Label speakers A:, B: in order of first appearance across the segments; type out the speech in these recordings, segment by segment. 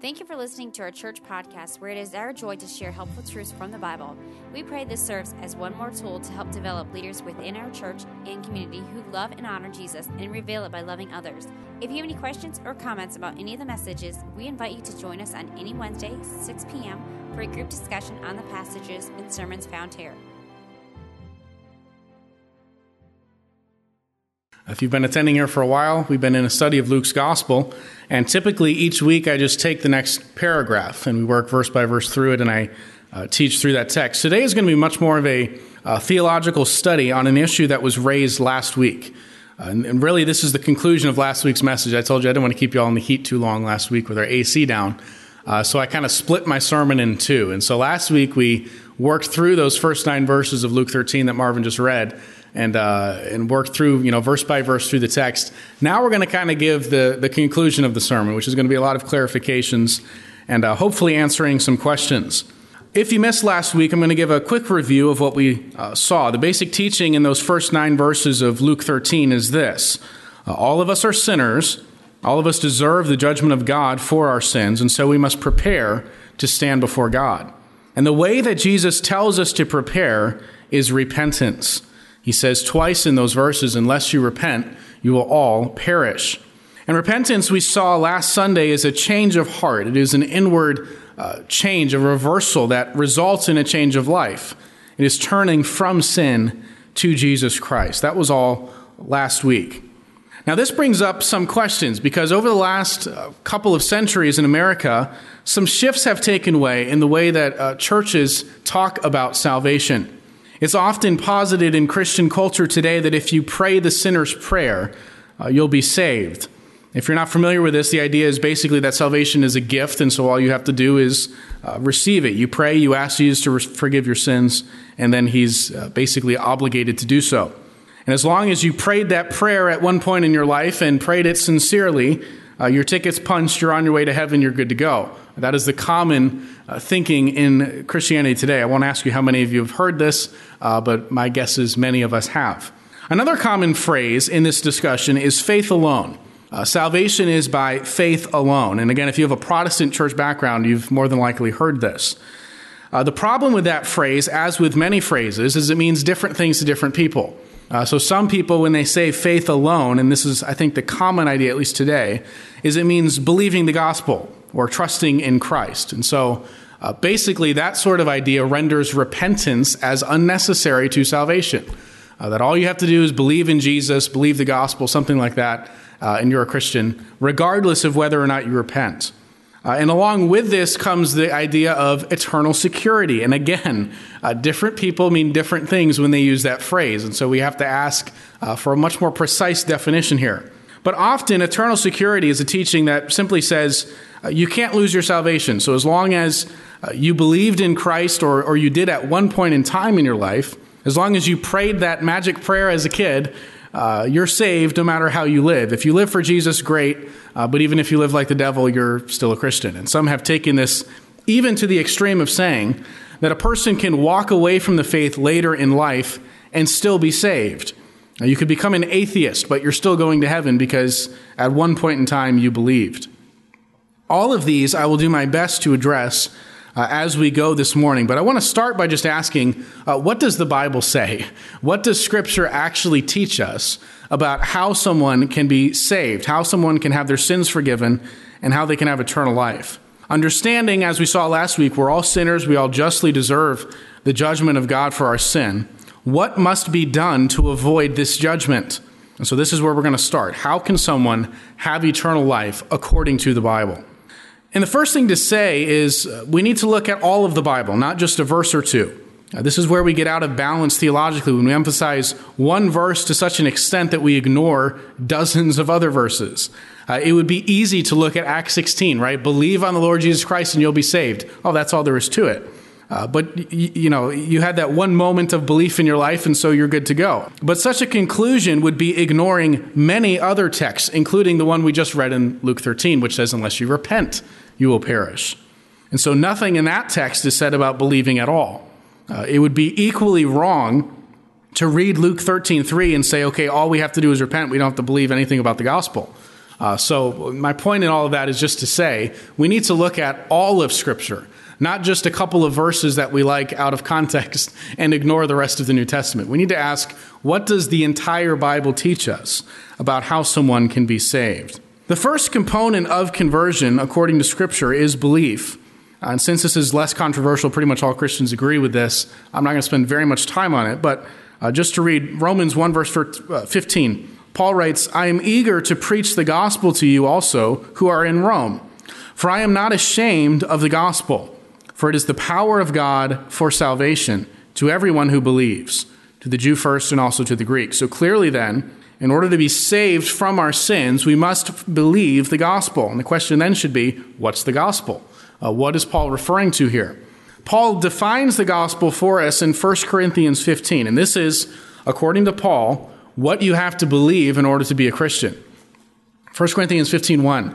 A: Thank you for listening to our church podcast, where it is our joy to share helpful truths from the Bible. We pray this serves as one more tool to help develop leaders within our church and community who love and honor Jesus and reveal it by loving others. If you have any questions or comments about any of the messages, we invite you to join us on any Wednesday, 6 p.m., for a group discussion on the passages and sermons found here.
B: If you've been attending here for a while, we've been in a study of Luke's gospel, and typically each week I just take the next paragraph and we work verse by verse through it and I uh, teach through that text. Today is going to be much more of a uh, theological study on an issue that was raised last week. Uh, and, and, really, this is the conclusion of last week's message. I told you I didn't want to keep you all in the heat too long last week with our AC down. Uh, so I kind of split my sermon in two. And so last week we worked through those first nine verses of Luke 13 that Marvin just read and uh, and work through you know verse by verse through the text. Now we're going to kind of give the the conclusion of the sermon, which is going to be a lot of clarifications and uh, hopefully answering some questions. If you missed last week, I'm going to give a quick review of what we uh, saw. The basic teaching in those first nine verses of Luke 13 is this uh, All of us are sinners. All of us deserve the judgment of God for our sins, and so we must prepare to stand before God. And the way that Jesus tells us to prepare is repentance. He says twice in those verses, unless you repent, you will all perish. And repentance, we saw last Sunday, is a change of heart. It is an inward uh, change, a reversal that results in a change of life. It is turning from sin to Jesus Christ. That was all last week. Now, this brings up some questions because over the last uh, couple of centuries in America, some shifts have taken way in the way that uh, churches talk about salvation. It's often posited in Christian culture today that if you pray the sinner's prayer, uh, you'll be saved. If you're not familiar with this, the idea is basically that salvation is a gift, and so all you have to do is uh, receive it. You pray, you ask Jesus to re- forgive your sins, and then he's uh, basically obligated to do so. And as long as you prayed that prayer at one point in your life and prayed it sincerely, uh, your ticket's punched, you're on your way to heaven, you're good to go. That is the common uh, thinking in Christianity today. I won't ask you how many of you have heard this, uh, but my guess is many of us have. Another common phrase in this discussion is faith alone. Uh, salvation is by faith alone. And again, if you have a Protestant church background, you've more than likely heard this. Uh, the problem with that phrase, as with many phrases, is it means different things to different people. Uh, so some people, when they say faith alone, and this is, I think, the common idea, at least today, is it means believing the gospel or trusting in Christ. And so uh, basically, that sort of idea renders repentance as unnecessary to salvation. Uh, that all you have to do is believe in Jesus, believe the gospel, something like that, uh, and you're a Christian, regardless of whether or not you repent. Uh, and along with this comes the idea of eternal security. And again, uh, different people mean different things when they use that phrase. And so we have to ask uh, for a much more precise definition here. But often, eternal security is a teaching that simply says uh, you can't lose your salvation. So as long as uh, you believed in Christ or, or you did at one point in time in your life, as long as you prayed that magic prayer as a kid, uh, you're saved no matter how you live. If you live for Jesus, great. Uh, but even if you live like the devil, you're still a Christian. And some have taken this even to the extreme of saying that a person can walk away from the faith later in life and still be saved. Now, you could become an atheist, but you're still going to heaven because at one point in time you believed. All of these I will do my best to address uh, as we go this morning. But I want to start by just asking uh, what does the Bible say? What does Scripture actually teach us about how someone can be saved, how someone can have their sins forgiven, and how they can have eternal life? Understanding, as we saw last week, we're all sinners, we all justly deserve the judgment of God for our sin. What must be done to avoid this judgment? And so, this is where we're going to start. How can someone have eternal life according to the Bible? And the first thing to say is uh, we need to look at all of the Bible, not just a verse or two. Uh, this is where we get out of balance theologically when we emphasize one verse to such an extent that we ignore dozens of other verses. Uh, it would be easy to look at Acts 16, right? Believe on the Lord Jesus Christ and you'll be saved. Oh, that's all there is to it. Uh, but y- you know, you had that one moment of belief in your life, and so you're good to go. But such a conclusion would be ignoring many other texts, including the one we just read in Luke 13, which says, "Unless you repent, you will perish." And so, nothing in that text is said about believing at all. Uh, it would be equally wrong to read Luke 13, 3 and say, okay, all we have to do is repent. We don't have to believe anything about the gospel. Uh, so, my point in all of that is just to say we need to look at all of Scripture, not just a couple of verses that we like out of context and ignore the rest of the New Testament. We need to ask what does the entire Bible teach us about how someone can be saved? The first component of conversion, according to Scripture, is belief. Uh, and since this is less controversial, pretty much all Christians agree with this. I'm not going to spend very much time on it, but uh, just to read Romans 1, verse uh, 15. Paul writes, I am eager to preach the gospel to you also who are in Rome, for I am not ashamed of the gospel, for it is the power of God for salvation to everyone who believes, to the Jew first and also to the Greek. So clearly, then, in order to be saved from our sins, we must believe the gospel. And the question then should be what's the gospel? Uh, what is Paul referring to here? Paul defines the gospel for us in 1 Corinthians 15, and this is, according to Paul, what you have to believe in order to be a Christian. 1 Corinthians 15:1.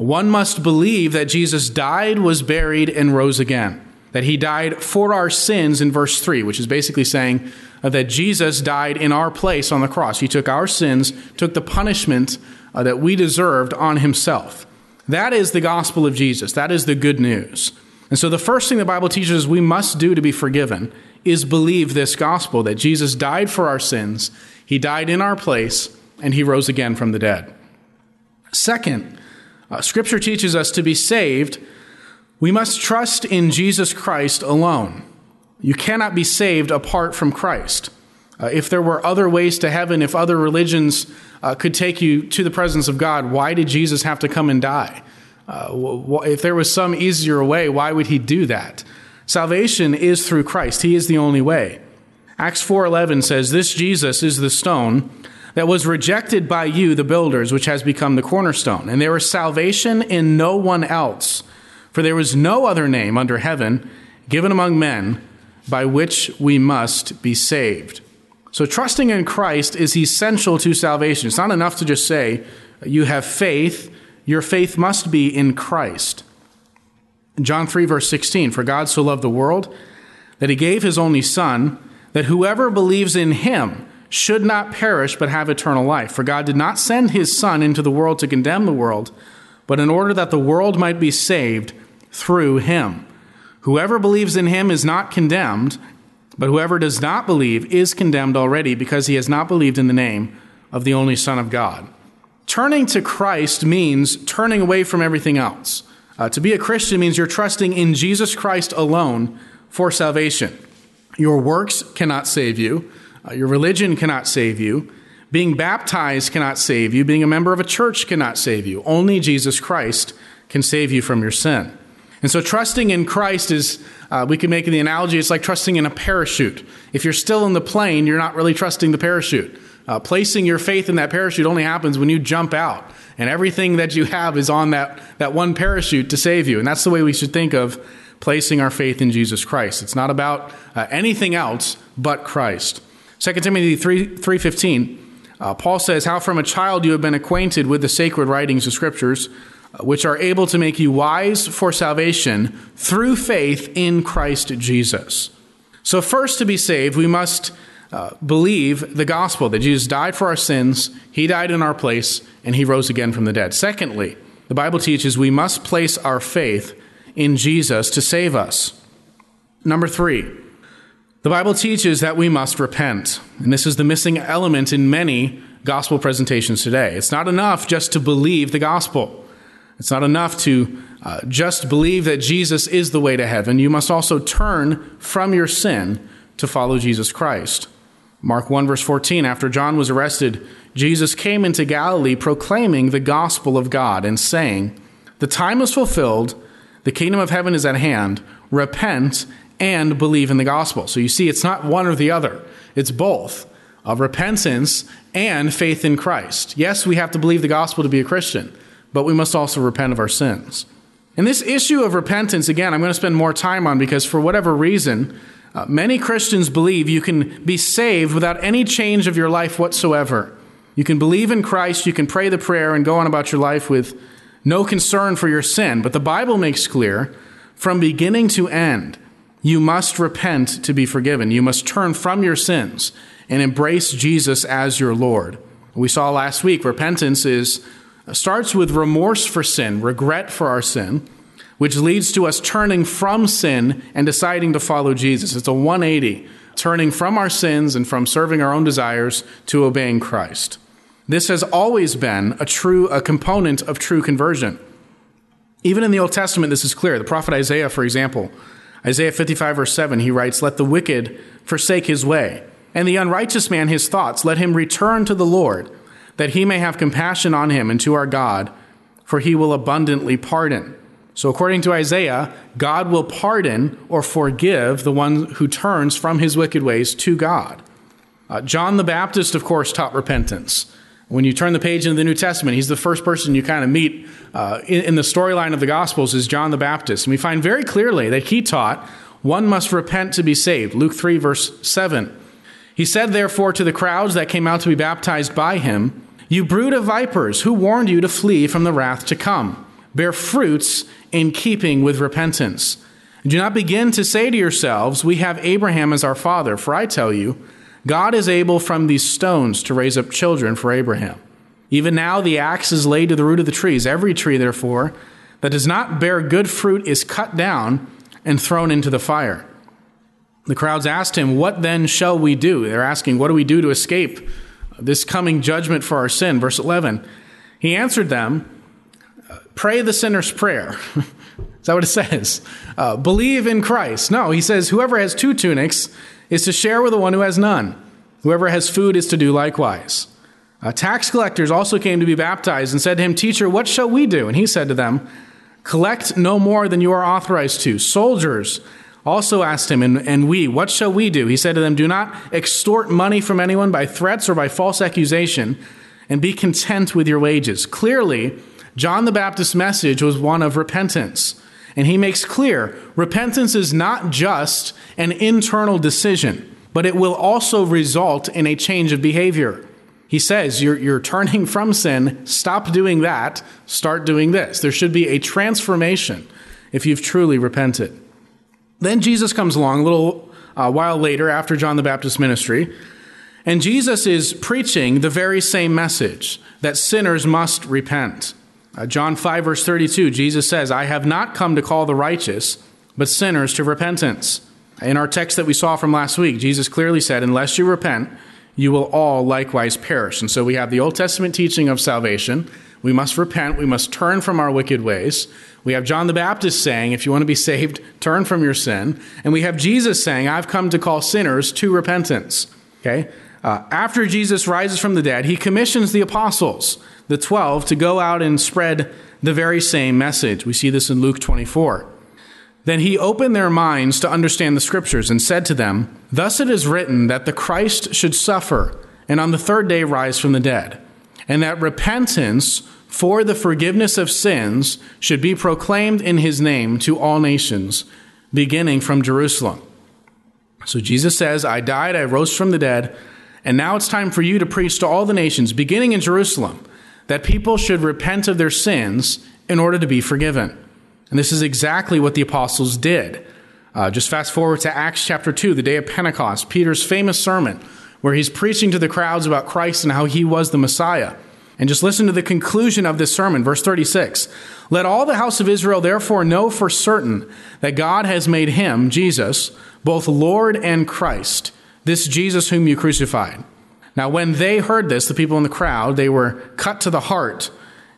B: one must believe that Jesus died, was buried, and rose again. That he died for our sins in verse 3, which is basically saying that Jesus died in our place on the cross. He took our sins, took the punishment uh, that we deserved on himself. That is the gospel of Jesus. That is the good news. And so the first thing the Bible teaches we must do to be forgiven is believe this gospel that Jesus died for our sins, he died in our place, and he rose again from the dead. Second, uh, Scripture teaches us to be saved, we must trust in Jesus Christ alone. You cannot be saved apart from Christ. Uh, if there were other ways to heaven, if other religions uh, could take you to the presence of God, why did Jesus have to come and die? Uh, if there was some easier way, why would he do that? Salvation is through Christ. He is the only way. Acts 4:11 says, "This Jesus is the stone that was rejected by you the builders, which has become the cornerstone, and there is salvation in no one else, for there is no other name under heaven given among men by which we must be saved." So trusting in Christ is essential to salvation. It's not enough to just say you have faith, your faith must be in Christ. John 3, verse 16 For God so loved the world that he gave his only Son, that whoever believes in him should not perish but have eternal life. For God did not send his Son into the world to condemn the world, but in order that the world might be saved through him. Whoever believes in him is not condemned, but whoever does not believe is condemned already because he has not believed in the name of the only Son of God. Turning to Christ means turning away from everything else. Uh, to be a Christian means you're trusting in Jesus Christ alone for salvation. Your works cannot save you, uh, your religion cannot save you. Being baptized cannot save you. Being a member of a church cannot save you. Only Jesus Christ can save you from your sin. And so, trusting in Christ is, uh, we can make the analogy, it's like trusting in a parachute. If you're still in the plane, you're not really trusting the parachute. Uh, placing your faith in that parachute only happens when you jump out and everything that you have is on that, that one parachute to save you. And that's the way we should think of placing our faith in Jesus Christ. It's not about uh, anything else but Christ. 2 Timothy 3, 3.15, uh, Paul says, How from a child you have been acquainted with the sacred writings of Scriptures, uh, which are able to make you wise for salvation through faith in Christ Jesus. So first to be saved, we must uh, believe the gospel that Jesus died for our sins, he died in our place, and he rose again from the dead. Secondly, the Bible teaches we must place our faith in Jesus to save us. Number three, the Bible teaches that we must repent. And this is the missing element in many gospel presentations today. It's not enough just to believe the gospel. It's not enough to uh, just believe that Jesus is the way to heaven. You must also turn from your sin to follow Jesus Christ. Mark 1, verse 14 After John was arrested, Jesus came into Galilee proclaiming the gospel of God and saying, The time is fulfilled, the kingdom of heaven is at hand. Repent and believe in the gospel. So you see, it's not one or the other, it's both of repentance and faith in Christ. Yes, we have to believe the gospel to be a Christian, but we must also repent of our sins. And this issue of repentance, again, I'm going to spend more time on because for whatever reason, uh, many Christians believe you can be saved without any change of your life whatsoever. You can believe in Christ, you can pray the prayer, and go on about your life with no concern for your sin. But the Bible makes clear from beginning to end, you must repent to be forgiven. You must turn from your sins and embrace Jesus as your Lord. We saw last week repentance is starts with remorse for sin, regret for our sin, which leads to us turning from sin and deciding to follow Jesus. It's a 180, turning from our sins and from serving our own desires to obeying Christ. This has always been a true a component of true conversion. Even in the Old Testament this is clear. The prophet Isaiah, for example, Isaiah 55 verse 7, he writes, "Let the wicked forsake his way, and the unrighteous man his thoughts, let him return to the Lord." that he may have compassion on him and to our God, for he will abundantly pardon. So, according to Isaiah, God will pardon or forgive the one who turns from his wicked ways to God. Uh, John the Baptist, of course, taught repentance. When you turn the page into the New Testament, he's the first person you kind of meet uh, in, in the storyline of the Gospels is John the Baptist. And we find very clearly that he taught one must repent to be saved. Luke 3, verse 7. He said, therefore, to the crowds that came out to be baptized by him, you brood of vipers, who warned you to flee from the wrath to come? Bear fruits in keeping with repentance. Do not begin to say to yourselves, We have Abraham as our father, for I tell you, God is able from these stones to raise up children for Abraham. Even now the axe is laid to the root of the trees. Every tree, therefore, that does not bear good fruit is cut down and thrown into the fire. The crowds asked him, What then shall we do? They're asking, What do we do to escape this coming judgment for our sin. Verse 11, he answered them, Pray the sinner's prayer. Is that what it says? Uh, believe in Christ. No, he says, Whoever has two tunics is to share with the one who has none. Whoever has food is to do likewise. Uh, tax collectors also came to be baptized and said to him, Teacher, what shall we do? And he said to them, Collect no more than you are authorized to. Soldiers also asked him, and, and we, what shall we do? He said to them, Do not extort money from anyone by threats or by false accusation, and be content with your wages. Clearly, John the Baptist's message was one of repentance. And he makes clear repentance is not just an internal decision, but it will also result in a change of behavior. He says, you're, you're turning from sin, stop doing that, start doing this. There should be a transformation if you've truly repented. Then Jesus comes along a little uh, while later after John the Baptist's ministry, and Jesus is preaching the very same message that sinners must repent. Uh, John 5, verse 32, Jesus says, I have not come to call the righteous, but sinners to repentance. In our text that we saw from last week, Jesus clearly said, Unless you repent, you will all likewise perish. And so we have the Old Testament teaching of salvation. We must repent, we must turn from our wicked ways. We have John the Baptist saying, if you want to be saved, turn from your sin. And we have Jesus saying, I've come to call sinners to repentance. Okay? Uh, after Jesus rises from the dead, he commissions the apostles, the 12, to go out and spread the very same message. We see this in Luke 24. Then he opened their minds to understand the scriptures and said to them, Thus it is written that the Christ should suffer and on the third day rise from the dead, and that repentance for the forgiveness of sins should be proclaimed in his name to all nations, beginning from Jerusalem. So Jesus says, I died, I rose from the dead, and now it's time for you to preach to all the nations, beginning in Jerusalem, that people should repent of their sins in order to be forgiven. And this is exactly what the apostles did. Uh, just fast forward to Acts chapter 2, the day of Pentecost, Peter's famous sermon, where he's preaching to the crowds about Christ and how he was the Messiah. And just listen to the conclusion of this sermon, verse 36. Let all the house of Israel therefore know for certain that God has made him, Jesus, both Lord and Christ, this Jesus whom you crucified. Now, when they heard this, the people in the crowd, they were cut to the heart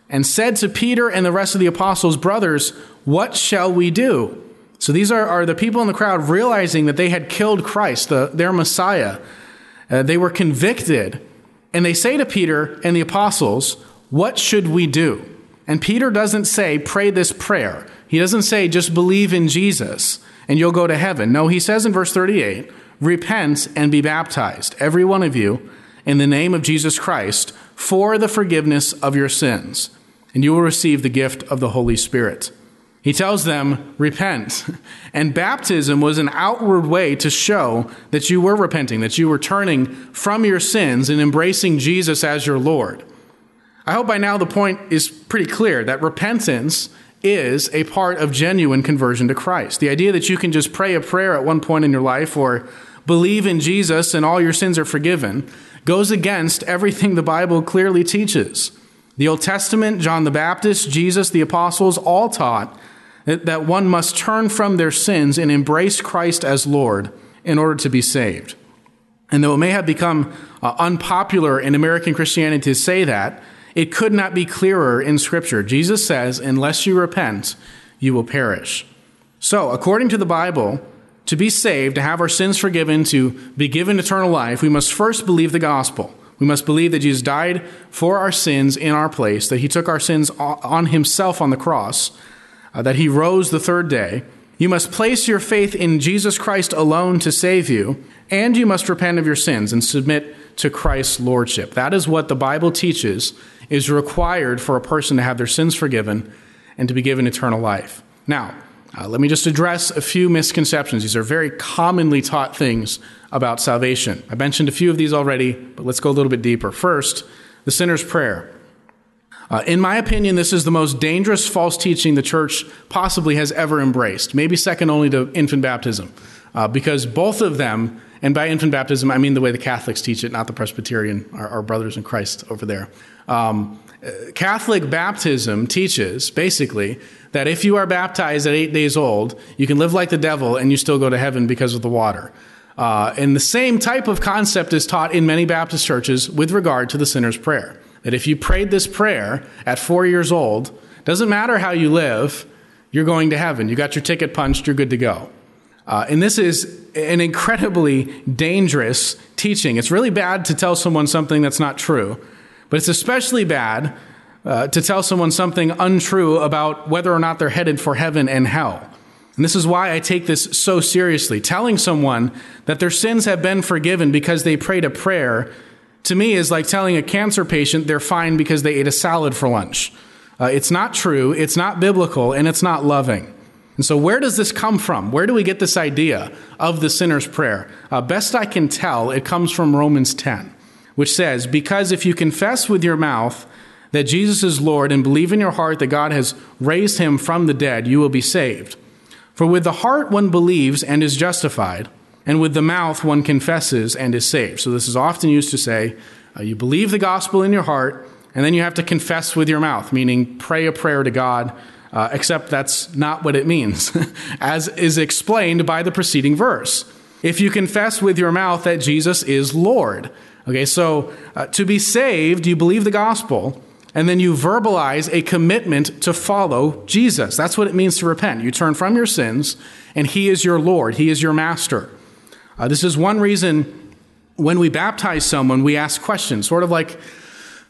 B: and said to Peter and the rest of the apostles, Brothers, what shall we do? So these are, are the people in the crowd realizing that they had killed Christ, the, their Messiah. Uh, they were convicted and they say to Peter and the apostles, What should we do? And Peter doesn't say, Pray this prayer. He doesn't say, Just believe in Jesus and you'll go to heaven. No, he says in verse 38, Repent and be baptized, every one of you, in the name of Jesus Christ, for the forgiveness of your sins, and you will receive the gift of the Holy Spirit. He tells them, repent. And baptism was an outward way to show that you were repenting, that you were turning from your sins and embracing Jesus as your Lord. I hope by now the point is pretty clear that repentance is a part of genuine conversion to Christ. The idea that you can just pray a prayer at one point in your life or believe in Jesus and all your sins are forgiven goes against everything the Bible clearly teaches. The Old Testament, John the Baptist, Jesus, the apostles all taught that one must turn from their sins and embrace Christ as Lord in order to be saved. And though it may have become uh, unpopular in American Christianity to say that, it could not be clearer in Scripture. Jesus says, Unless you repent, you will perish. So, according to the Bible, to be saved, to have our sins forgiven, to be given eternal life, we must first believe the gospel. We must believe that Jesus died for our sins in our place, that he took our sins on himself on the cross, uh, that he rose the third day. You must place your faith in Jesus Christ alone to save you, and you must repent of your sins and submit to Christ's lordship. That is what the Bible teaches is required for a person to have their sins forgiven and to be given eternal life. Now, uh, let me just address a few misconceptions. These are very commonly taught things about salvation. I mentioned a few of these already, but let's go a little bit deeper. First, the sinner's prayer. Uh, in my opinion, this is the most dangerous false teaching the church possibly has ever embraced, maybe second only to infant baptism, uh, because both of them, and by infant baptism, I mean the way the Catholics teach it, not the Presbyterian, our, our brothers in Christ over there. Um, Catholic baptism teaches basically that if you are baptized at eight days old, you can live like the devil and you still go to heaven because of the water. Uh, and the same type of concept is taught in many Baptist churches with regard to the sinner's prayer. That if you prayed this prayer at four years old, doesn't matter how you live, you're going to heaven. You got your ticket punched, you're good to go. Uh, and this is an incredibly dangerous teaching. It's really bad to tell someone something that's not true, but it's especially bad uh, to tell someone something untrue about whether or not they're headed for heaven and hell. And this is why I take this so seriously. Telling someone that their sins have been forgiven because they prayed a prayer, to me, is like telling a cancer patient they're fine because they ate a salad for lunch. Uh, it's not true, it's not biblical, and it's not loving. And so, where does this come from? Where do we get this idea of the sinner's prayer? Uh, best I can tell, it comes from Romans 10 which says, Because if you confess with your mouth that Jesus is Lord and believe in your heart that God has raised him from the dead, you will be saved. For with the heart one believes and is justified, and with the mouth one confesses and is saved. So this is often used to say, uh, you believe the gospel in your heart, and then you have to confess with your mouth, meaning pray a prayer to God, uh, except that's not what it means, as is explained by the preceding verse. If you confess with your mouth that Jesus is Lord, Okay, so uh, to be saved, you believe the gospel, and then you verbalize a commitment to follow Jesus. That's what it means to repent. You turn from your sins, and He is your Lord, He is your master. Uh, this is one reason when we baptize someone, we ask questions, sort of like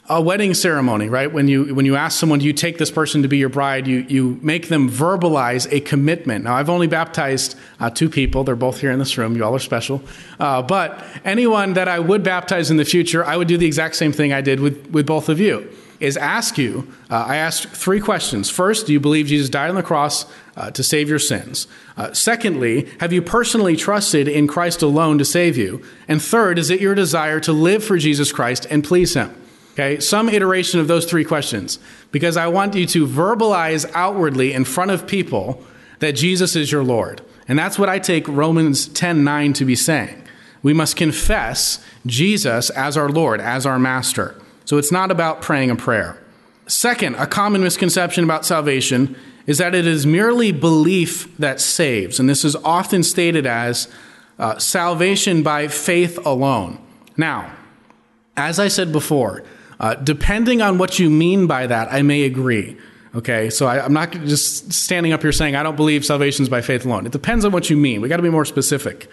B: a wedding ceremony, right? When you when you ask someone, do you take this person to be your bride? You you make them verbalize a commitment. Now, I've only baptized uh, two people. They're both here in this room. You all are special. Uh, but anyone that I would baptize in the future, I would do the exact same thing I did with with both of you. Is ask you. Uh, I asked three questions. First, do you believe Jesus died on the cross uh, to save your sins? Uh, secondly, have you personally trusted in Christ alone to save you? And third, is it your desire to live for Jesus Christ and please Him? Okay, some iteration of those three questions because I want you to verbalize outwardly in front of people that Jesus is your Lord. And that's what I take Romans 10:9 to be saying. We must confess Jesus as our Lord, as our master. So it's not about praying a prayer. Second, a common misconception about salvation is that it is merely belief that saves. And this is often stated as uh, salvation by faith alone. Now, as I said before, uh, depending on what you mean by that, I may agree. Okay, so I, am not just standing up here saying I don't believe salvation is by faith alone. It depends on what you mean. We got to be more specific.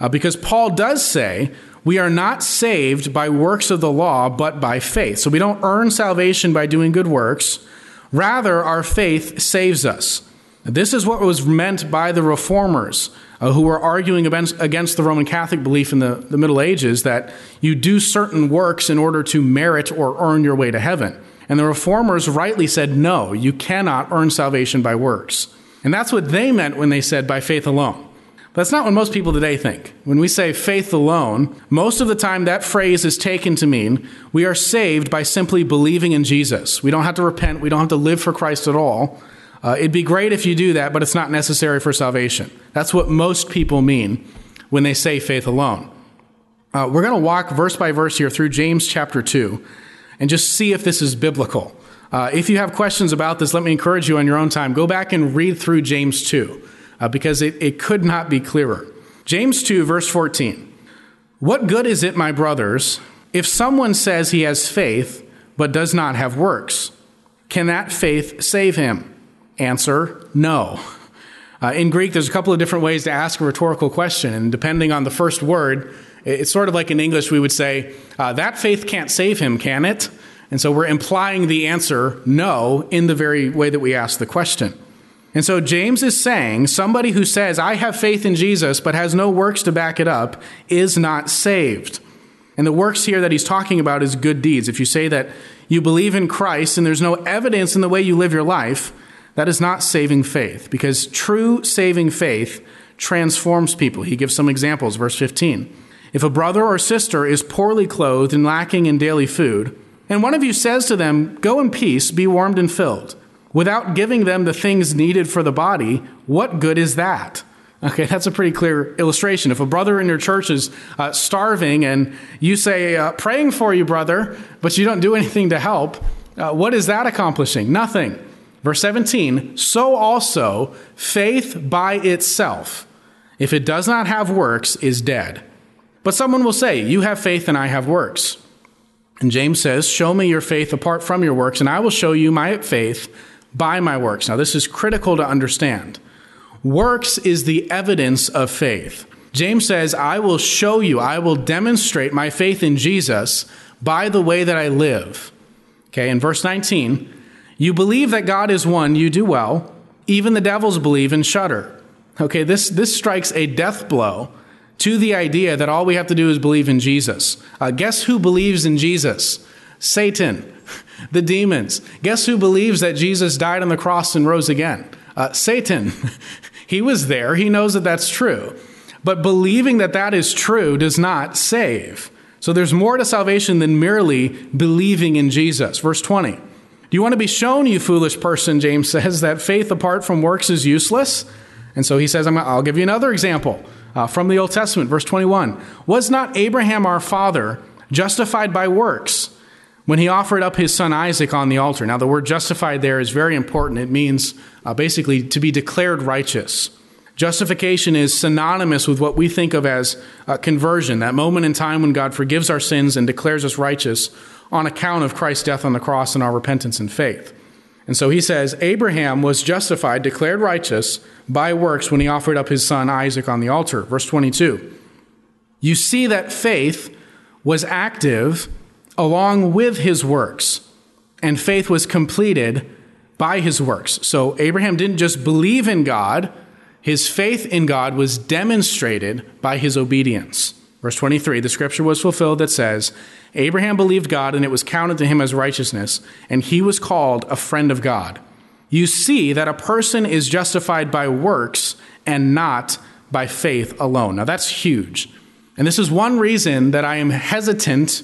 B: Uh, because Paul does say we are not saved by works of the law, but by faith. So we don't earn salvation by doing good works. Rather, our faith saves us. This is what was meant by the reformers uh, who were arguing against, against the Roman Catholic belief in the, the Middle Ages that you do certain works in order to merit or earn your way to heaven. And the reformers rightly said, no, you cannot earn salvation by works. And that's what they meant when they said by faith alone. That's not what most people today think. When we say faith alone, most of the time that phrase is taken to mean we are saved by simply believing in Jesus. We don't have to repent, we don't have to live for Christ at all. Uh, it'd be great if you do that, but it's not necessary for salvation. That's what most people mean when they say faith alone. Uh, we're going to walk verse by verse here through James chapter 2 and just see if this is biblical. Uh, if you have questions about this, let me encourage you on your own time. Go back and read through James 2 uh, because it, it could not be clearer. James 2, verse 14. What good is it, my brothers, if someone says he has faith but does not have works? Can that faith save him? Answer no. Uh, in Greek, there's a couple of different ways to ask a rhetorical question, and depending on the first word, it's sort of like in English, we would say, uh, That faith can't save him, can it? And so we're implying the answer no in the very way that we ask the question. And so James is saying somebody who says, I have faith in Jesus, but has no works to back it up, is not saved. And the works here that he's talking about is good deeds. If you say that you believe in Christ and there's no evidence in the way you live your life, that is not saving faith, because true saving faith transforms people. He gives some examples, verse 15. If a brother or sister is poorly clothed and lacking in daily food, and one of you says to them, Go in peace, be warmed and filled, without giving them the things needed for the body, what good is that? Okay, that's a pretty clear illustration. If a brother in your church is uh, starving and you say, uh, praying for you, brother, but you don't do anything to help, uh, what is that accomplishing? Nothing. Verse 17, so also faith by itself, if it does not have works, is dead. But someone will say, You have faith and I have works. And James says, Show me your faith apart from your works, and I will show you my faith by my works. Now, this is critical to understand. Works is the evidence of faith. James says, I will show you, I will demonstrate my faith in Jesus by the way that I live. Okay, in verse 19, you believe that God is one, you do well. Even the devils believe and shudder. Okay, this, this strikes a death blow to the idea that all we have to do is believe in Jesus. Uh, guess who believes in Jesus? Satan the demons. Guess who believes that Jesus died on the cross and rose again? Uh, Satan. he was there. He knows that that's true. But believing that that is true does not save. So there's more to salvation than merely believing in Jesus. Verse 20. You want to be shown, you foolish person, James says, that faith apart from works is useless? And so he says, I'll give you another example uh, from the Old Testament, verse 21. Was not Abraham our father justified by works? when he offered up his son Isaac on the altar. Now, the word justified there is very important. It means uh, basically to be declared righteous. Justification is synonymous with what we think of as uh, conversion, that moment in time when God forgives our sins and declares us righteous on account of Christ's death on the cross and our repentance and faith. And so he says, Abraham was justified, declared righteous by works when he offered up his son Isaac on the altar. Verse 22. You see that faith was active along with his works, and faith was completed by his works. So Abraham didn't just believe in God, his faith in God was demonstrated by his obedience. Verse 23, the scripture was fulfilled that says, Abraham believed God, and it was counted to him as righteousness, and he was called a friend of God. You see that a person is justified by works and not by faith alone. Now that's huge. And this is one reason that I am hesitant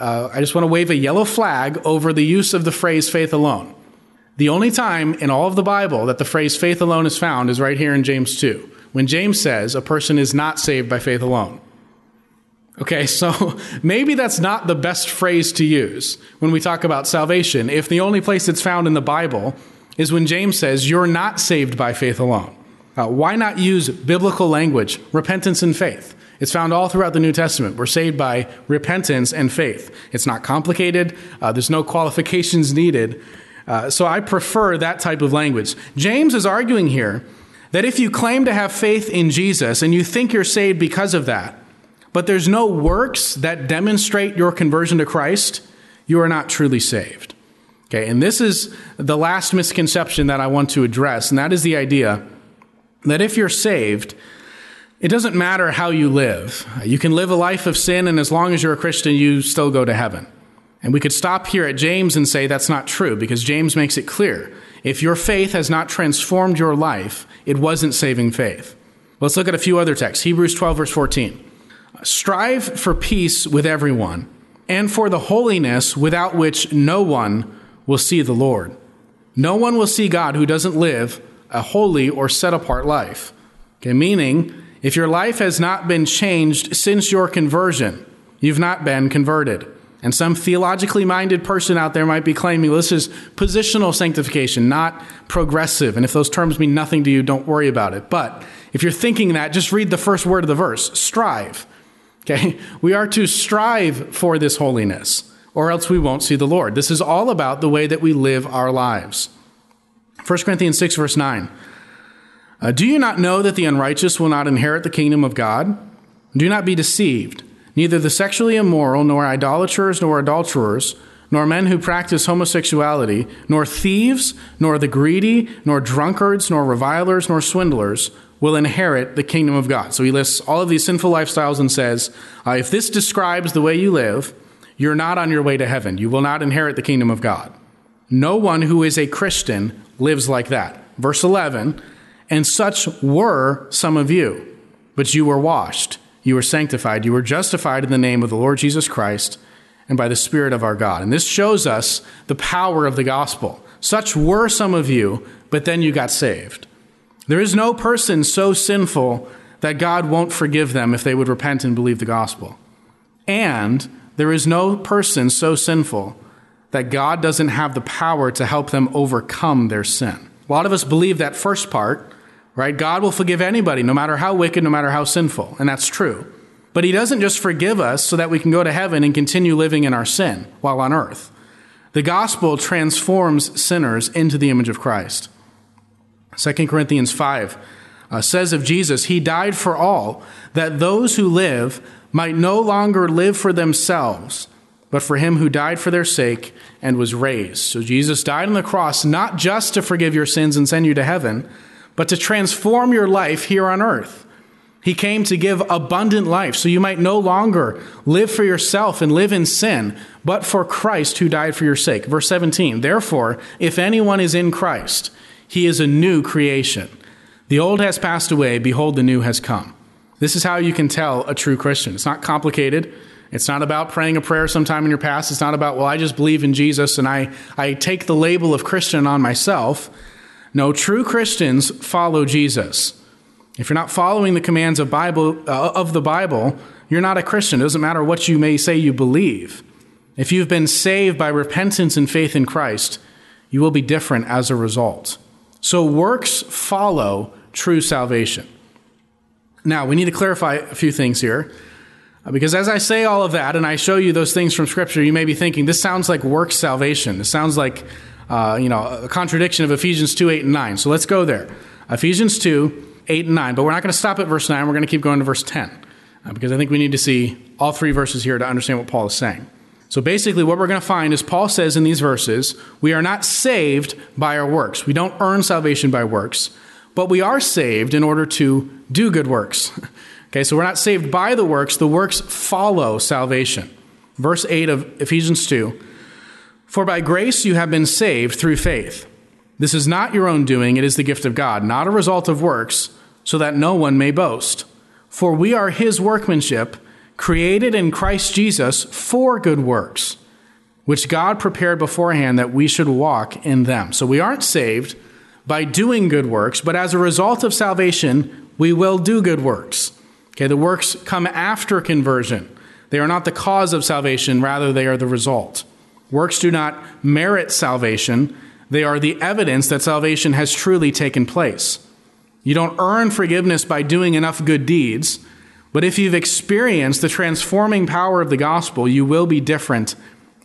B: uh, I just want to wave a yellow flag over the use of the phrase faith alone. The only time in all of the Bible that the phrase faith alone is found is right here in James 2, when James says a person is not saved by faith alone. Okay, so maybe that's not the best phrase to use when we talk about salvation if the only place it's found in the Bible is when James says you're not saved by faith alone. Uh, why not use biblical language, repentance and faith? It's found all throughout the New Testament. We're saved by repentance and faith. It's not complicated, uh, there's no qualifications needed. Uh, so I prefer that type of language. James is arguing here that if you claim to have faith in Jesus and you think you're saved because of that, but there's no works that demonstrate your conversion to Christ, you are not truly saved. Okay, and this is the last misconception that I want to address, and that is the idea that if you're saved, it doesn't matter how you live. You can live a life of sin, and as long as you're a Christian, you still go to heaven. And we could stop here at James and say that's not true because James makes it clear. If your faith has not transformed your life, it wasn't saving faith. Let's look at a few other texts. Hebrews 12, verse 14. Strive for peace with everyone and for the holiness without which no one will see the Lord. No one will see God who doesn't live a holy or set apart life. Okay, meaning, if your life has not been changed since your conversion, you've not been converted. And some theologically minded person out there might be claiming well, this is positional sanctification, not progressive. And if those terms mean nothing to you, don't worry about it. But if you're thinking that, just read the first word of the verse strive. Okay? We are to strive for this holiness, or else we won't see the Lord. This is all about the way that we live our lives. 1 Corinthians 6, verse 9. Uh, Do you not know that the unrighteous will not inherit the kingdom of God? Do not be deceived. Neither the sexually immoral, nor idolaters, nor adulterers, nor men who practice homosexuality, nor thieves, nor the greedy, nor drunkards, nor revilers, nor swindlers will inherit the kingdom of God. So he lists all of these sinful lifestyles and says, uh, if this describes the way you live, you're not on your way to heaven. You will not inherit the kingdom of God. No one who is a Christian lives like that. Verse 11, and such were some of you, but you were washed you were sanctified. You were justified in the name of the Lord Jesus Christ and by the Spirit of our God. And this shows us the power of the gospel. Such were some of you, but then you got saved. There is no person so sinful that God won't forgive them if they would repent and believe the gospel. And there is no person so sinful that God doesn't have the power to help them overcome their sin. A lot of us believe that first part, right? God will forgive anybody, no matter how wicked, no matter how sinful. And that's true. But He doesn't just forgive us so that we can go to heaven and continue living in our sin while on earth. The gospel transforms sinners into the image of Christ. 2 Corinthians 5 uh, says of Jesus, He died for all, that those who live might no longer live for themselves, but for Him who died for their sake and was raised. So Jesus died on the cross not just to forgive your sins and send you to heaven but to transform your life here on earth. He came to give abundant life so you might no longer live for yourself and live in sin, but for Christ who died for your sake. Verse 17 Therefore, if anyone is in Christ, he is a new creation. The old has passed away, behold, the new has come. This is how you can tell a true Christian. It's not complicated. It's not about praying a prayer sometime in your past. It's not about, well, I just believe in Jesus and I, I take the label of Christian on myself. No, true Christians follow Jesus. If you're not following the commands of, Bible, uh, of the Bible, you're not a Christian. It doesn't matter what you may say you believe. If you've been saved by repentance and faith in Christ, you will be different as a result. So works follow true salvation. Now, we need to clarify a few things here. Uh, because as I say all of that and I show you those things from Scripture, you may be thinking, this sounds like works salvation. This sounds like uh, you know, a contradiction of Ephesians 2, 8, and 9. So let's go there. Ephesians 2, 8, and 9. But we're not going to stop at verse 9. We're going to keep going to verse 10. Uh, because I think we need to see all three verses here to understand what Paul is saying. So basically, what we're going to find is Paul says in these verses, we are not saved by our works. We don't earn salvation by works, but we are saved in order to do good works. okay, so we're not saved by the works, the works follow salvation. Verse 8 of Ephesians 2 for by grace you have been saved through faith. This is not your own doing, it is the gift of God, not a result of works, so that no one may boast. For we are his workmanship, created in Christ Jesus for good works, which God prepared beforehand that we should walk in them. So we aren't saved by doing good works, but as a result of salvation, we will do good works. Okay, the works come after conversion. They are not the cause of salvation, rather, they are the result. Works do not merit salvation, they are the evidence that salvation has truly taken place. You don't earn forgiveness by doing enough good deeds, but if you've experienced the transforming power of the gospel, you will be different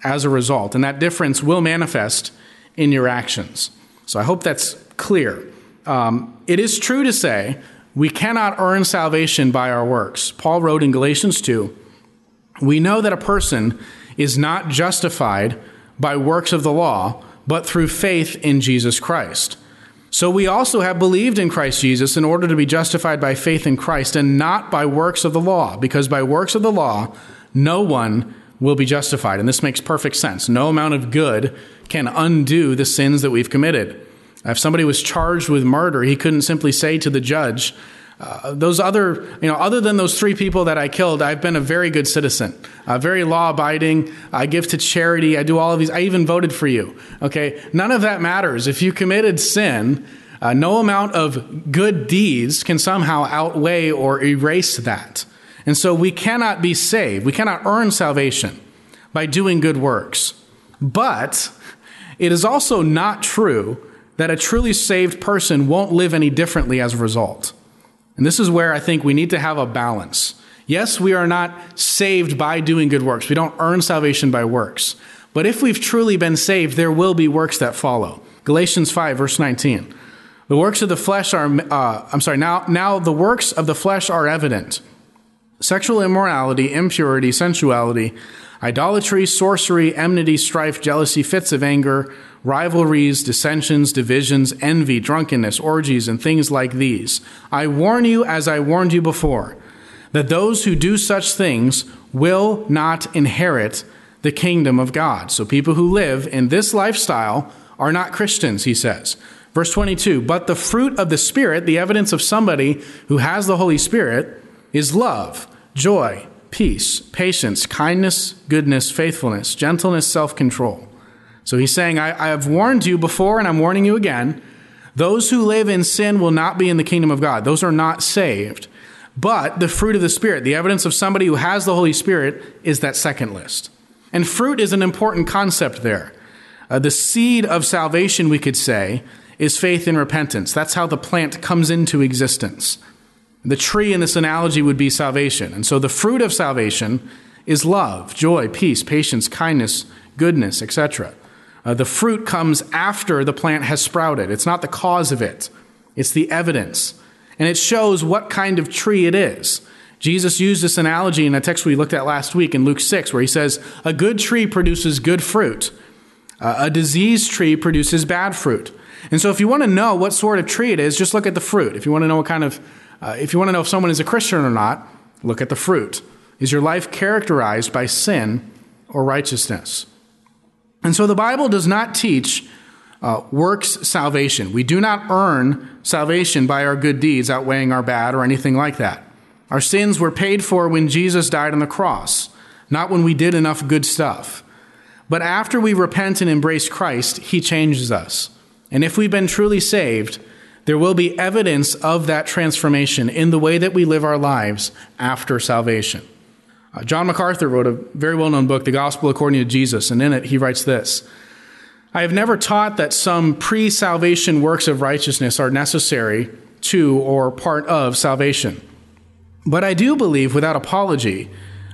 B: as a result, and that difference will manifest in your actions. So I hope that's clear. Um, it is true to say we cannot earn salvation by our works. Paul wrote in Galatians 2 We know that a person is not justified by works of the law, but through faith in Jesus Christ. So we also have believed in Christ Jesus in order to be justified by faith in Christ and not by works of the law, because by works of the law, no one will be justified. And this makes perfect sense. No amount of good can undo the sins that we've committed. If somebody was charged with murder, he couldn't simply say to the judge, uh, those other, you know, other than those three people that I killed, I've been a very good citizen, uh, very law abiding. I give to charity. I do all of these. I even voted for you. Okay. None of that matters. If you committed sin, uh, no amount of good deeds can somehow outweigh or erase that. And so we cannot be saved. We cannot earn salvation by doing good works. But it is also not true that a truly saved person won't live any differently as a result. And this is where I think we need to have a balance. Yes, we are not saved by doing good works. We don't earn salvation by works. But if we've truly been saved, there will be works that follow. Galatians 5, verse 19. The works of the flesh are, uh, I'm sorry, now, now the works of the flesh are evident sexual immorality, impurity, sensuality, idolatry, sorcery, enmity, strife, jealousy, fits of anger rivalries, dissensions, divisions, envy, drunkenness, orgies, and things like these. I warn you, as I warned you before, that those who do such things will not inherit the kingdom of God. So people who live in this lifestyle are not Christians, he says. Verse 22 But the fruit of the Spirit, the evidence of somebody who has the Holy Spirit, is love, joy, peace, patience, kindness, goodness, faithfulness, gentleness, self control. So he's saying, I, I have warned you before and I'm warning you again. Those who live in sin will not be in the kingdom of God. Those are not saved. But the fruit of the Spirit, the evidence of somebody who has the Holy Spirit, is that second list. And fruit is an important concept there. Uh, the seed of salvation, we could say, is faith and repentance. That's how the plant comes into existence. The tree in this analogy would be salvation. And so the fruit of salvation is love, joy, peace, patience, kindness, goodness, etc. Uh, the fruit comes after the plant has sprouted. It's not the cause of it, it's the evidence. And it shows what kind of tree it is. Jesus used this analogy in a text we looked at last week in Luke 6, where he says, A good tree produces good fruit, uh, a diseased tree produces bad fruit. And so, if you want to know what sort of tree it is, just look at the fruit. If you want to know what kind of, uh, if you want to know if someone is a Christian or not, look at the fruit. Is your life characterized by sin or righteousness? And so the Bible does not teach uh, works salvation. We do not earn salvation by our good deeds outweighing our bad or anything like that. Our sins were paid for when Jesus died on the cross, not when we did enough good stuff. But after we repent and embrace Christ, He changes us. And if we've been truly saved, there will be evidence of that transformation in the way that we live our lives after salvation. Uh, John MacArthur wrote a very well known book, The Gospel According to Jesus, and in it he writes this I have never taught that some pre salvation works of righteousness are necessary to or part of salvation. But I do believe without apology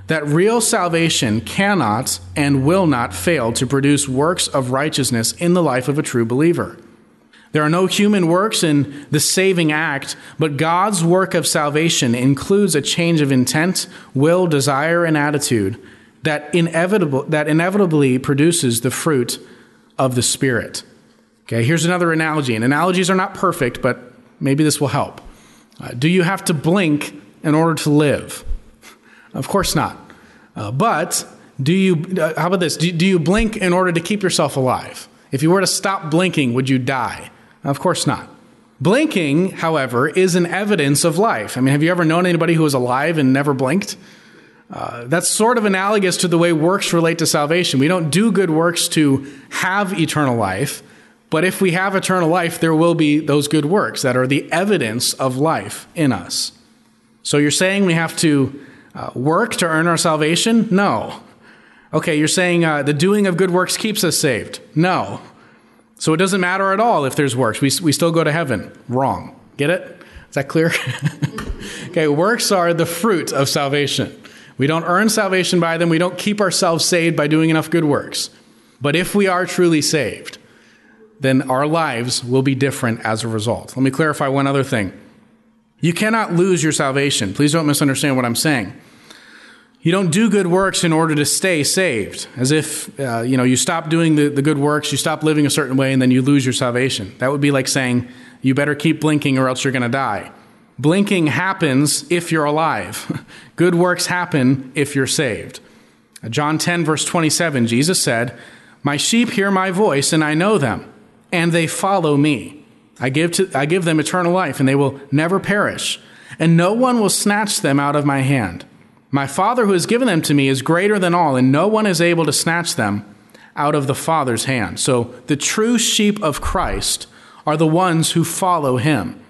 B: that real salvation cannot and will not fail to produce works of righteousness in the life of a true believer. There are no human works in the saving act, but God's work of salvation includes a change of intent, will, desire, and attitude that, inevitable, that inevitably produces the fruit of the Spirit. Okay, here's another analogy. And analogies are not perfect, but maybe this will help. Uh, do you have to blink in order to live? Of course not. Uh, but do you, uh, how about this? Do, do you blink in order to keep yourself alive? If you were to stop blinking, would you die? Of course not. Blinking, however, is an evidence of life. I mean, have you ever known anybody who was alive and never blinked? Uh, that's sort of analogous to the way works relate to salvation. We don't do good works to have eternal life, but if we have eternal life, there will be those good works that are the evidence of life in us. So you're saying we have to uh, work to earn our salvation? No. Okay, you're saying uh, the doing of good works keeps us saved? No. So it doesn't matter at all if there's works. We, we still go to heaven. Wrong. Get it? Is that clear? okay, works are the fruit of salvation. We don't earn salvation by them. We don't keep ourselves saved by doing enough good works. But if we are truly saved, then our lives will be different as a result. Let me clarify one other thing. You cannot lose your salvation. Please don't misunderstand what I'm saying. You don't do good works in order to stay saved, as if uh, you know you stop doing the, the good works, you stop living a certain way, and then you lose your salvation. That would be like saying you better keep blinking or else you're going to die. Blinking happens if you're alive. good works happen if you're saved. John 10, verse 27, Jesus said, My sheep hear my voice, and I know them, and they follow me. I give, to, I give them eternal life, and they will never perish, and no one will snatch them out of my hand. My Father who has given them to me is greater than all, and no one is able to snatch them out of the Father's hand. So the true sheep of Christ are the ones who follow him.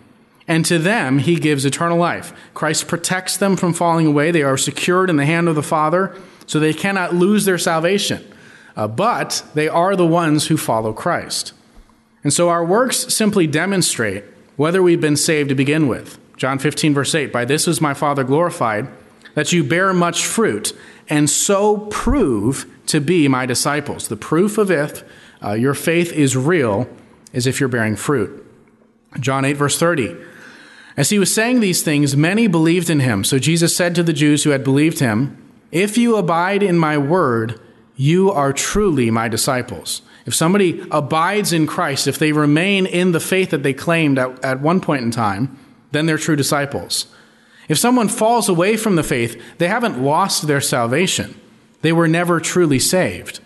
B: And to them he gives eternal life. Christ protects them from falling away. They are secured in the hand of the Father, so they cannot lose their salvation. Uh, but they are the ones who follow Christ. And so our works simply demonstrate whether we've been saved to begin with. John 15, verse 8 By this is my Father glorified, that you bear much fruit, and so prove to be my disciples. The proof of if uh, your faith is real is if you're bearing fruit. John 8, verse 30. As he was saying these things, many believed in him. So Jesus said to the Jews who had believed him, If you abide in my word, you are truly my disciples. If somebody abides in Christ, if they remain in the faith that they claimed at, at one point in time, then they're true disciples. If someone falls away from the faith, they haven't lost their salvation. They were never truly saved.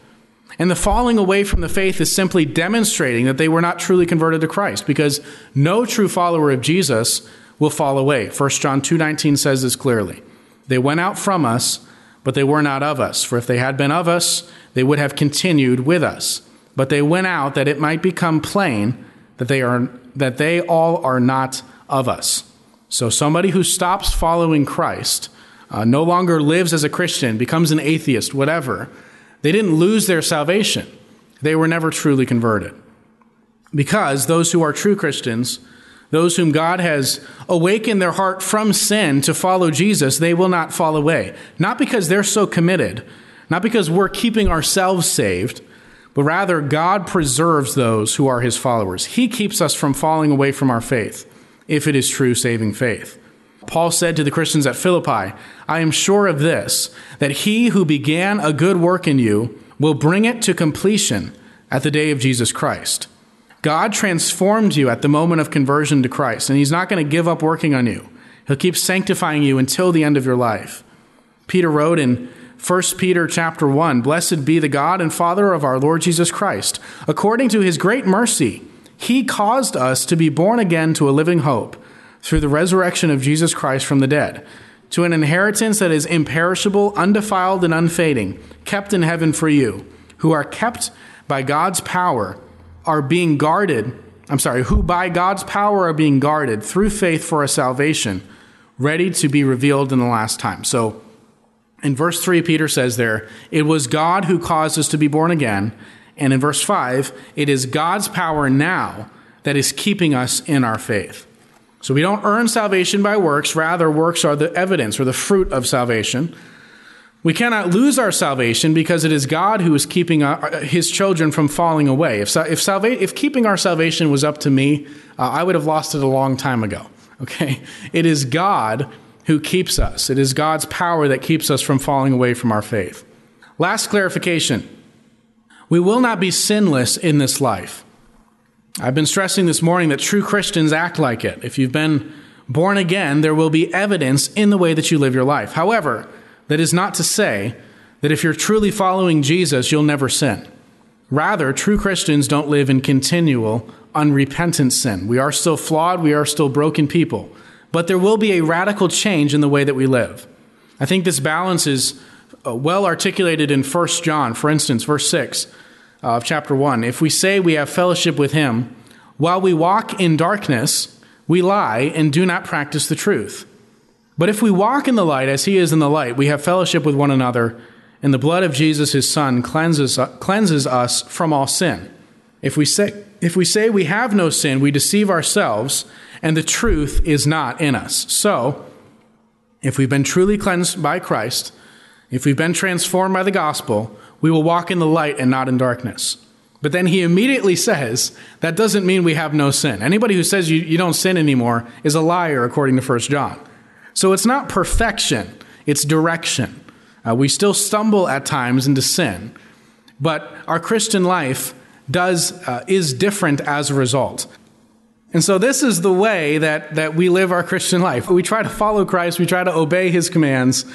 B: And the falling away from the faith is simply demonstrating that they were not truly converted to Christ because no true follower of Jesus will fall away. 1 John 2:19 says this clearly. They went out from us, but they were not of us. For if they had been of us, they would have continued with us. But they went out that it might become plain that they are that they all are not of us. So somebody who stops following Christ, uh, no longer lives as a Christian, becomes an atheist, whatever, they didn't lose their salvation. They were never truly converted. Because those who are true Christians, those whom God has awakened their heart from sin to follow Jesus, they will not fall away. Not because they're so committed, not because we're keeping ourselves saved, but rather God preserves those who are his followers. He keeps us from falling away from our faith, if it is true saving faith. Paul said to the Christians at Philippi, I am sure of this, that he who began a good work in you will bring it to completion at the day of Jesus Christ. God transformed you at the moment of conversion to Christ, and he's not going to give up working on you. He'll keep sanctifying you until the end of your life. Peter wrote in 1 Peter chapter 1, Blessed be the God and Father of our Lord Jesus Christ. According to his great mercy, he caused us to be born again to a living hope through the resurrection of Jesus Christ from the dead, to an inheritance that is imperishable, undefiled, and unfading, kept in heaven for you, who are kept by God's power, are being guarded. I'm sorry, who by God's power are being guarded through faith for a salvation, ready to be revealed in the last time. So, in verse 3, Peter says there, it was God who caused us to be born again. And in verse 5, it is God's power now that is keeping us in our faith. So we don't earn salvation by works, rather, works are the evidence or the fruit of salvation. We cannot lose our salvation because it is God who is keeping our, his children from falling away. If, if, salva- if keeping our salvation was up to me, uh, I would have lost it a long time ago. Okay? It is God who keeps us, it is God's power that keeps us from falling away from our faith. Last clarification we will not be sinless in this life. I've been stressing this morning that true Christians act like it. If you've been born again, there will be evidence in the way that you live your life. However, that is not to say that if you're truly following Jesus, you'll never sin. Rather, true Christians don't live in continual, unrepentant sin. We are still flawed, we are still broken people, but there will be a radical change in the way that we live. I think this balance is Uh, well articulated in 1 John, for instance, verse 6 uh, of chapter 1. If we say we have fellowship with him, while we walk in darkness, we lie and do not practice the truth. But if we walk in the light as he is in the light, we have fellowship with one another, and the blood of Jesus, his son, cleanses, uh, cleanses us from all sin. If we, say, if we say we have no sin, we deceive ourselves, and the truth is not in us. So, if we've been truly cleansed by Christ, if we've been transformed by the gospel, we will walk in the light and not in darkness. But then he immediately says that doesn't mean we have no sin. Anybody who says you, you don't sin anymore is a liar, according to 1 John. So it's not perfection, it's direction. Uh, we still stumble at times into sin, but our Christian life does, uh, is different as a result. And so this is the way that, that we live our Christian life. We try to follow Christ, we try to obey his commands,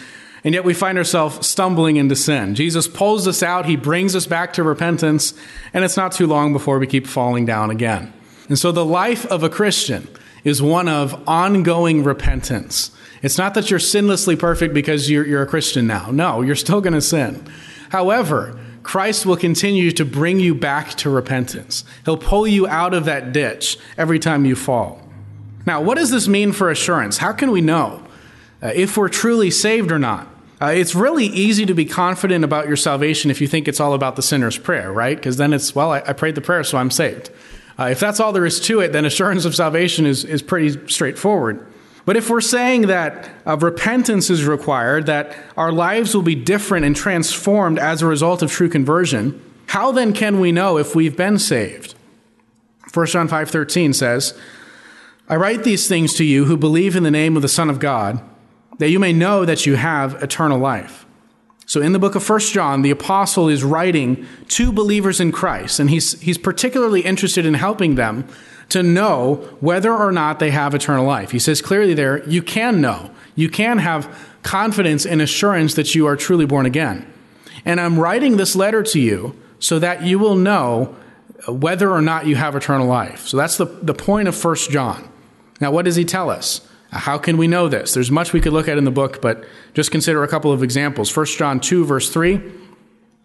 B: And yet we find ourselves stumbling into sin. Jesus pulls us out, he brings us back to repentance, and it's not too long before we keep falling down again. And so the life of a Christian is one of ongoing repentance. It's not that you're sinlessly perfect because you're, you're a Christian now. No, you're still going to sin. However, Christ will continue to bring you back to repentance. He'll pull you out of that ditch every time you fall. Now, what does this mean for assurance? How can we know uh, if we're truly saved or not? Uh, it's really easy to be confident about your salvation if you think it's all about the sinner's prayer, right? Because then it's, well, I, I, prayed the prayer, so I'm saved. Uh, if that's all there is to it, then assurance of salvation is, is pretty straightforward. But if we're saying that uh, repentance is required, that our lives will be different and transformed as a result of true conversion, how then can we know if we've been saved? 1 John 5:13 says, "I write these things to you who believe in the name of the Son of God, that you may know that you have eternal life." So in the book of 1 John, the apostle is writing to believers in Christ, and he's, he's particularly interested in helping them to know whether or not they have eternal life. He says clearly there, you can know. You can have confidence and assurance that you are truly born again. And I'm writing this letter to you so that you will know whether or not you have eternal life. So that's the, the point of 1 John. Now, what does he tell us? How can we know this? There's much we could look at in the book, but just consider a couple of examples. 1 John 2, verse 3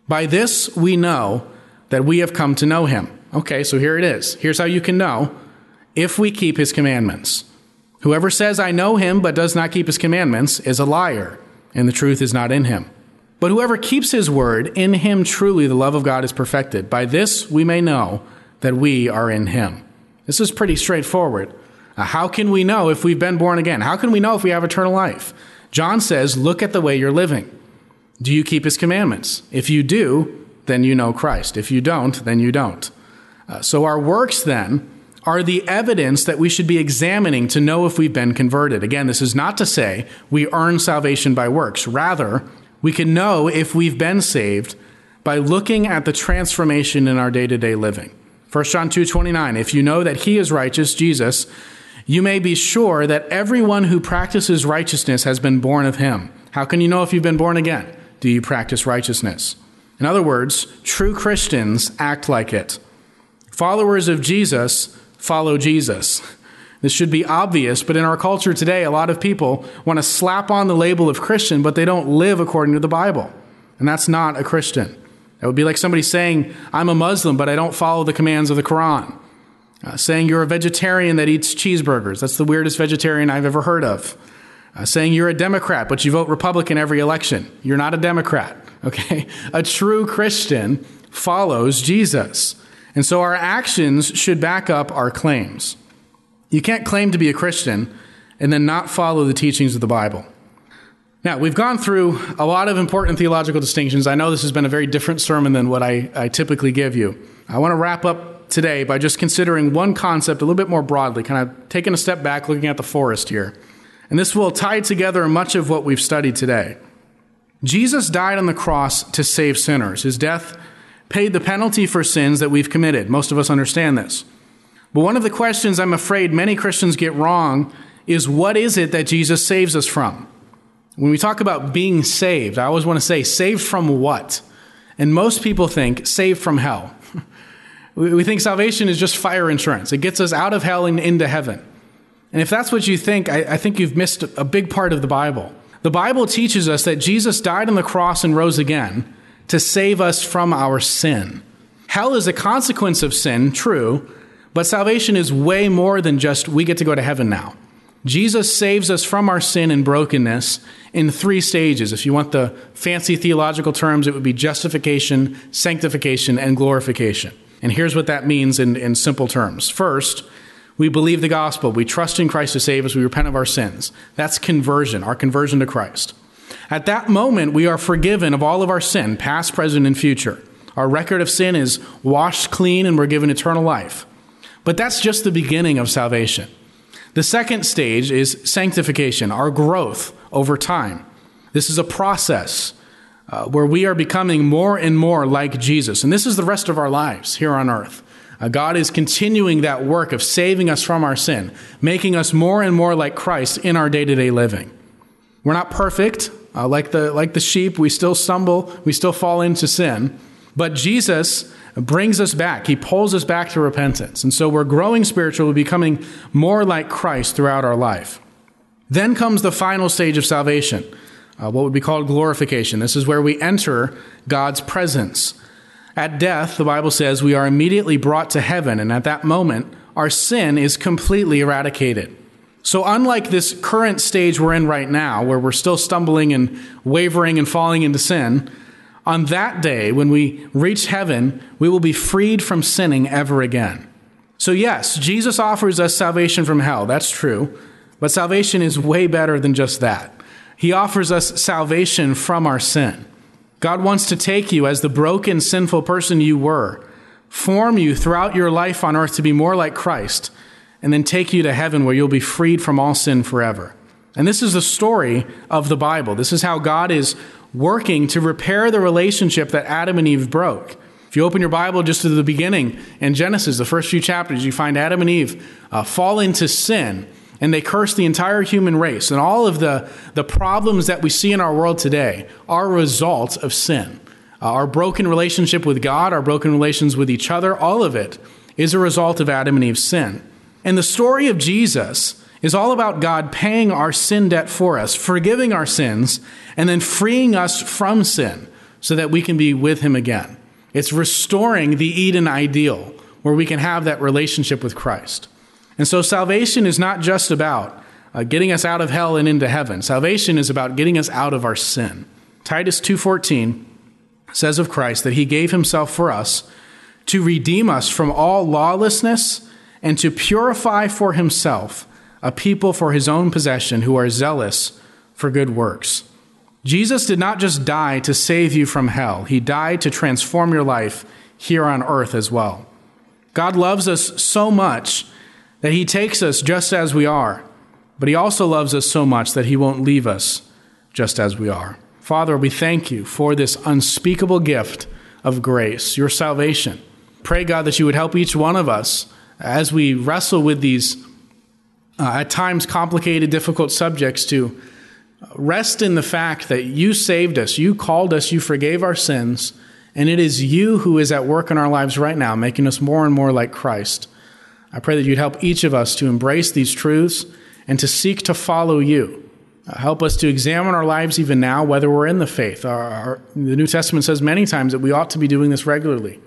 B: By this we know that we have come to know him. Okay, so here it is. Here's how you can know if we keep his commandments. Whoever says, I know him, but does not keep his commandments, is a liar, and the truth is not in him. But whoever keeps his word, in him truly the love of God is perfected. By this we may know that we are in him. This is pretty straightforward. How can we know if we've been born again? How can we know if we have eternal life? John says, Look at the way you're living. Do you keep his commandments? If you do, then you know Christ. If you don't, then you don't. Uh, so our works then are the evidence that we should be examining to know if we've been converted. Again, this is not to say we earn salvation by works. Rather, we can know if we've been saved by looking at the transformation in our day-to-day living. 1 John 2:29 If you know that he is righteous, Jesus, you may be sure that everyone who practices righteousness has been born of him. How can you know if you've been born again? Do you practice righteousness? In other words, true Christians act like it. Followers of Jesus follow Jesus. This should be obvious, but in our culture today, a lot of people want to slap on the label of Christian, but they don't live according to the Bible. And that's not a Christian. That would be like somebody saying, I'm a Muslim, but I don't follow the commands of the Quran. Uh, saying you're a vegetarian that eats cheeseburgers. That's the weirdest vegetarian I've ever heard of. Uh, saying you're a Democrat, but you vote Republican every election. You're not a Democrat, okay? A true Christian follows Jesus. And so our actions should back up our claims. You can't claim to be a Christian and then not follow the teachings of the Bible. Now, we've gone through a lot of important theological distinctions. I know this has been a very different sermon than what I, I typically give you. I want to wrap up today by just considering one concept a little bit more broadly, kind of taking a step back, looking at the forest here. And this will tie together much of what we've studied today. Jesus died on the cross to save sinners. His death paid the penalty for sins that we've committed. Most of us understand this. But one of the questions I'm afraid many Christians get wrong is what is it that Jesus saves us from? When we talk about being saved, I always want to say, saved from what? And most people think, saved from hell. We think salvation is just fire insurance, it gets us out of hell and into heaven. And if that's what you think, I, I think you've missed a big part of the Bible. The Bible teaches us that Jesus died on the cross and rose again to save us from our sin. Hell is a consequence of sin, true, but salvation is way more than just we get to go to heaven now. Jesus saves us from our sin and brokenness in three stages. If you want the fancy theological terms, it would be justification, sanctification, and glorification. And here's what that means in, in simple terms. First, we believe the gospel. We trust in Christ to save us. We repent of our sins. That's conversion, our conversion to Christ. At that moment, we are forgiven of all of our sin, past, present, and future. Our record of sin is washed clean and we're given eternal life. But that's just the beginning of salvation. The second stage is sanctification, our growth over time. This is a process uh, where we are becoming more and more like Jesus. And this is the rest of our lives here on earth. Uh, God is continuing that work of saving us from our sin, making us more and more like Christ in our day to day living. We're not perfect, Uh, like, the, like the sheep, we still stumble, we still fall into sin. But Jesus brings us back. He pulls us back to repentance. And so we're growing spiritually, becoming more like Christ throughout our life. Then comes the final stage of salvation, uh, what would be called glorification. This is where we enter God's presence. At death, the Bible says we are immediately brought to heaven, and at that moment, our sin is completely eradicated. So, unlike this current stage we're in right now, where we're still stumbling and wavering and falling into sin, on that day, when we reach heaven, we will be freed from sinning ever again. So, yes, Jesus offers us salvation from hell. That's true. But salvation is way better than just that. He offers us salvation from our sin. God wants to take you as the broken, sinful person you were, form you throughout your life on earth to be more like Christ, and then take you to heaven where you'll be freed from all sin forever. And this is the story of the Bible. This is how God is working to repair the relationship that Adam and Eve broke. If you open your Bible just to the beginning in Genesis, the first few chapters, you find Adam and Eve uh, fall into sin and they curse the entire human race. And all of the, the problems that we see in our world today are a result of sin. Uh, our broken relationship with God, our broken relations with each other, all of it is a result of Adam and Eve's sin. And the story of Jesus is all about God paying our sin debt for us, forgiving our sins, and then freeing us from sin so that we can be with Him again. It's restoring the Eden ideal where we can have that relationship with Christ. And so salvation is not just about uh, getting us out of hell and into heaven. Salvation is about getting us out of our sin. Titus 2:14 says of Christ that he gave himself for us to redeem us from all lawlessness and to purify for himself a people for his own possession who are zealous for good works. Jesus did not just die to save you from hell, he died to transform your life here on earth as well. God loves us so much that he takes us just as we are, but he also loves us so much that he won't leave us just as we are. Father, we thank you for this unspeakable gift of grace, your salvation. Pray, God, that you would help each one of us as we wrestle with these uh, at times complicated, difficult subjects to rest in the fact that you saved us, you called us, you forgave our sins, and it is you who is at work in our lives right now, making us more and more like Christ. I pray that you'd help each of us to embrace these truths and to seek to follow you. Uh, help us to examine our lives even now, whether we're in the faith. Our, our, the New Testament says many times that we ought to be doing this regularly.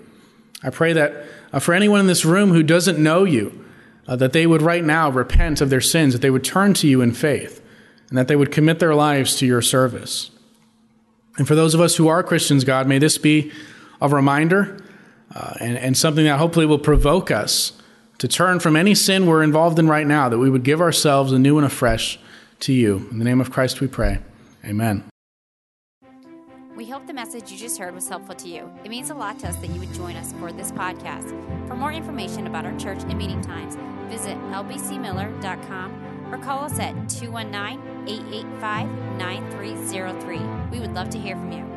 B: I pray that uh, for anyone in this room who doesn't know you, uh, that they would right now repent of their sins, that they would turn to you in faith, and that they would commit their lives to your service. And for those of us who are Christians, God, may this be a reminder uh, and, and something that hopefully will provoke us to turn from any sin we're involved in right now, that we would give ourselves anew and afresh to you. In the name of Christ we pray. Amen.
A: We hope the message you just heard was helpful to you. It means a lot to us that you would join us for this podcast. For more information about our church and meeting times, visit lbcmiller.com or call us at 219 885 9303. We would love to hear from you.